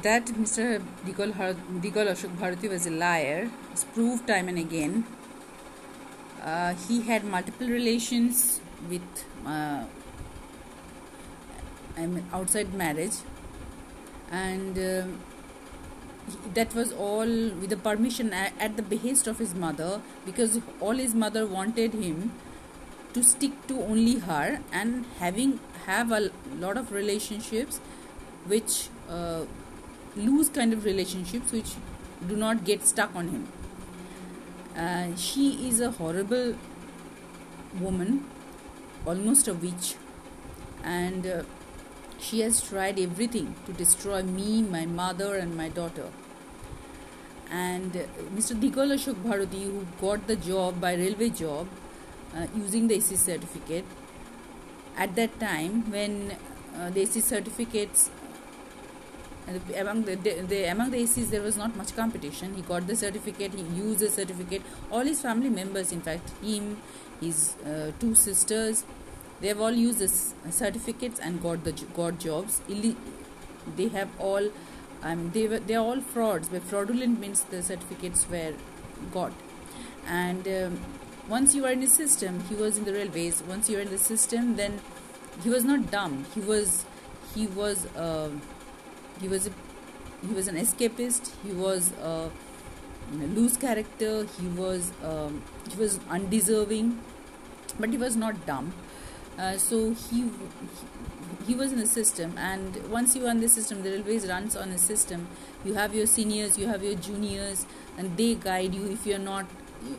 that Mr. Digol Ashok Bharati was a liar is proved time and again. Uh, he had multiple relations with uh, I mean outside marriage, and he- that was all with the permission at, at the behest of his mother because all his mother wanted him to stick to only her and having have a lot of relationships which uh, loose kind of relationships which do not get stuck on him. Uh, she is a horrible woman almost a witch and uh, she has tried everything to destroy me my mother and my daughter. And uh, mr digol ashok bharati who got the job by railway job uh, using the AC certificate at that time when uh, the AC certificates among the, the, among the ACs there was not much competition. He got the certificate he used the certificate. All his family members in fact him his uh, two sisters they have all used the certificates and got the got jobs. They have all um, they were they are all frauds but fraudulent means the certificates were got. And um, once you are in the system he was in the railways. Once you are in the system then he was not dumb. He was he was uh, he was a, he was an escapist he was a loose character he was um, he was undeserving but he was not dumb. Uh, so he, he he was in the system and once you are in the system the railways runs on a system. You have your seniors you have your juniors and they guide you. If you're not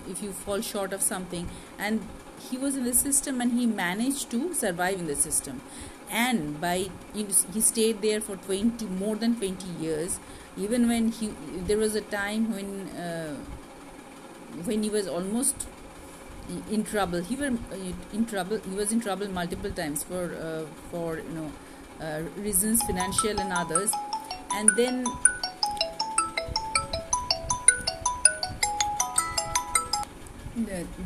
if you fall short of something. And he was in the system and he managed to survive in the system. And by he stayed there for 20 more than 20 years. Even when he there was a time when uh, when he was almost in trouble. He were uh, in trouble he was in trouble multiple times for uh, for you know uh, reasons financial and others. And then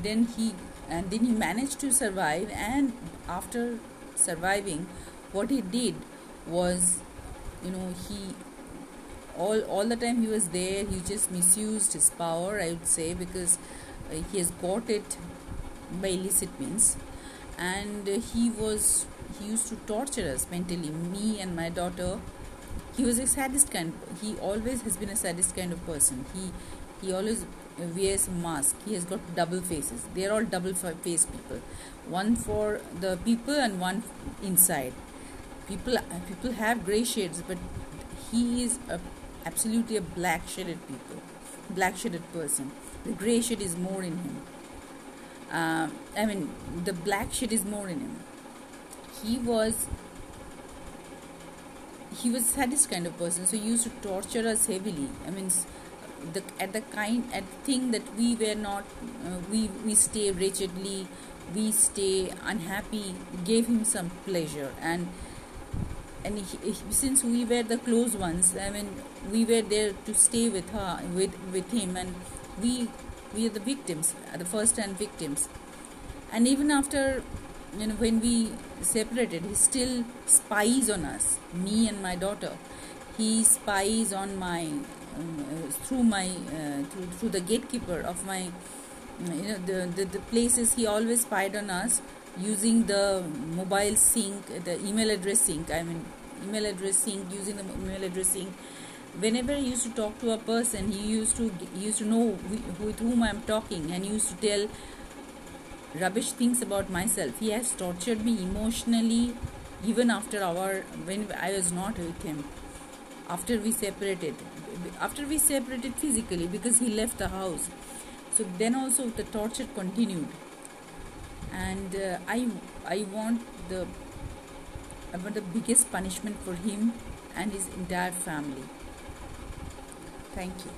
then he and then he managed to survive and after surviving what he did was you know he all all the time he was there he just misused his power i would say because uh, he has got it by illicit means and uh, he was he used to torture us mentally me and my daughter. He was a sadist kind he always has been a sadist kind of person. He he always wears mask he has got double faces. They are all double fa- faced people. One for the people and one inside. People people have gray shades but he is a, absolutely a black shaded people black shaded person. The gray shade is more in him. Uh, i mean the black shade is more in him. He was he was sadist kind of person so he used to torture us heavily. I mean the at the kind at thing that we were not uh, we we stay wretchedly we stay unhappy gave him some pleasure. And and he, since we were the close ones i mean we were there to stay with her with with him. And we we are the victims the first hand victims. And even after you know when we separated he still spies on us me and my daughter. He spies on my Uh, uh, through my uh, through, through the gatekeeper of my mm, you know the, the the places he always spied on us using the mobile sync the email address sync i mean email address sync using the email address sync whenever he used to talk to a person he used to he used to know with whom i'm talking and used to tell rubbish things about myself. He has tortured me emotionally even after our when I was not with him. After we separated, after we separated physically because he left the house. So then also the torture continued, and uh, I I want the I want the biggest punishment for him and his entire family. Thank you.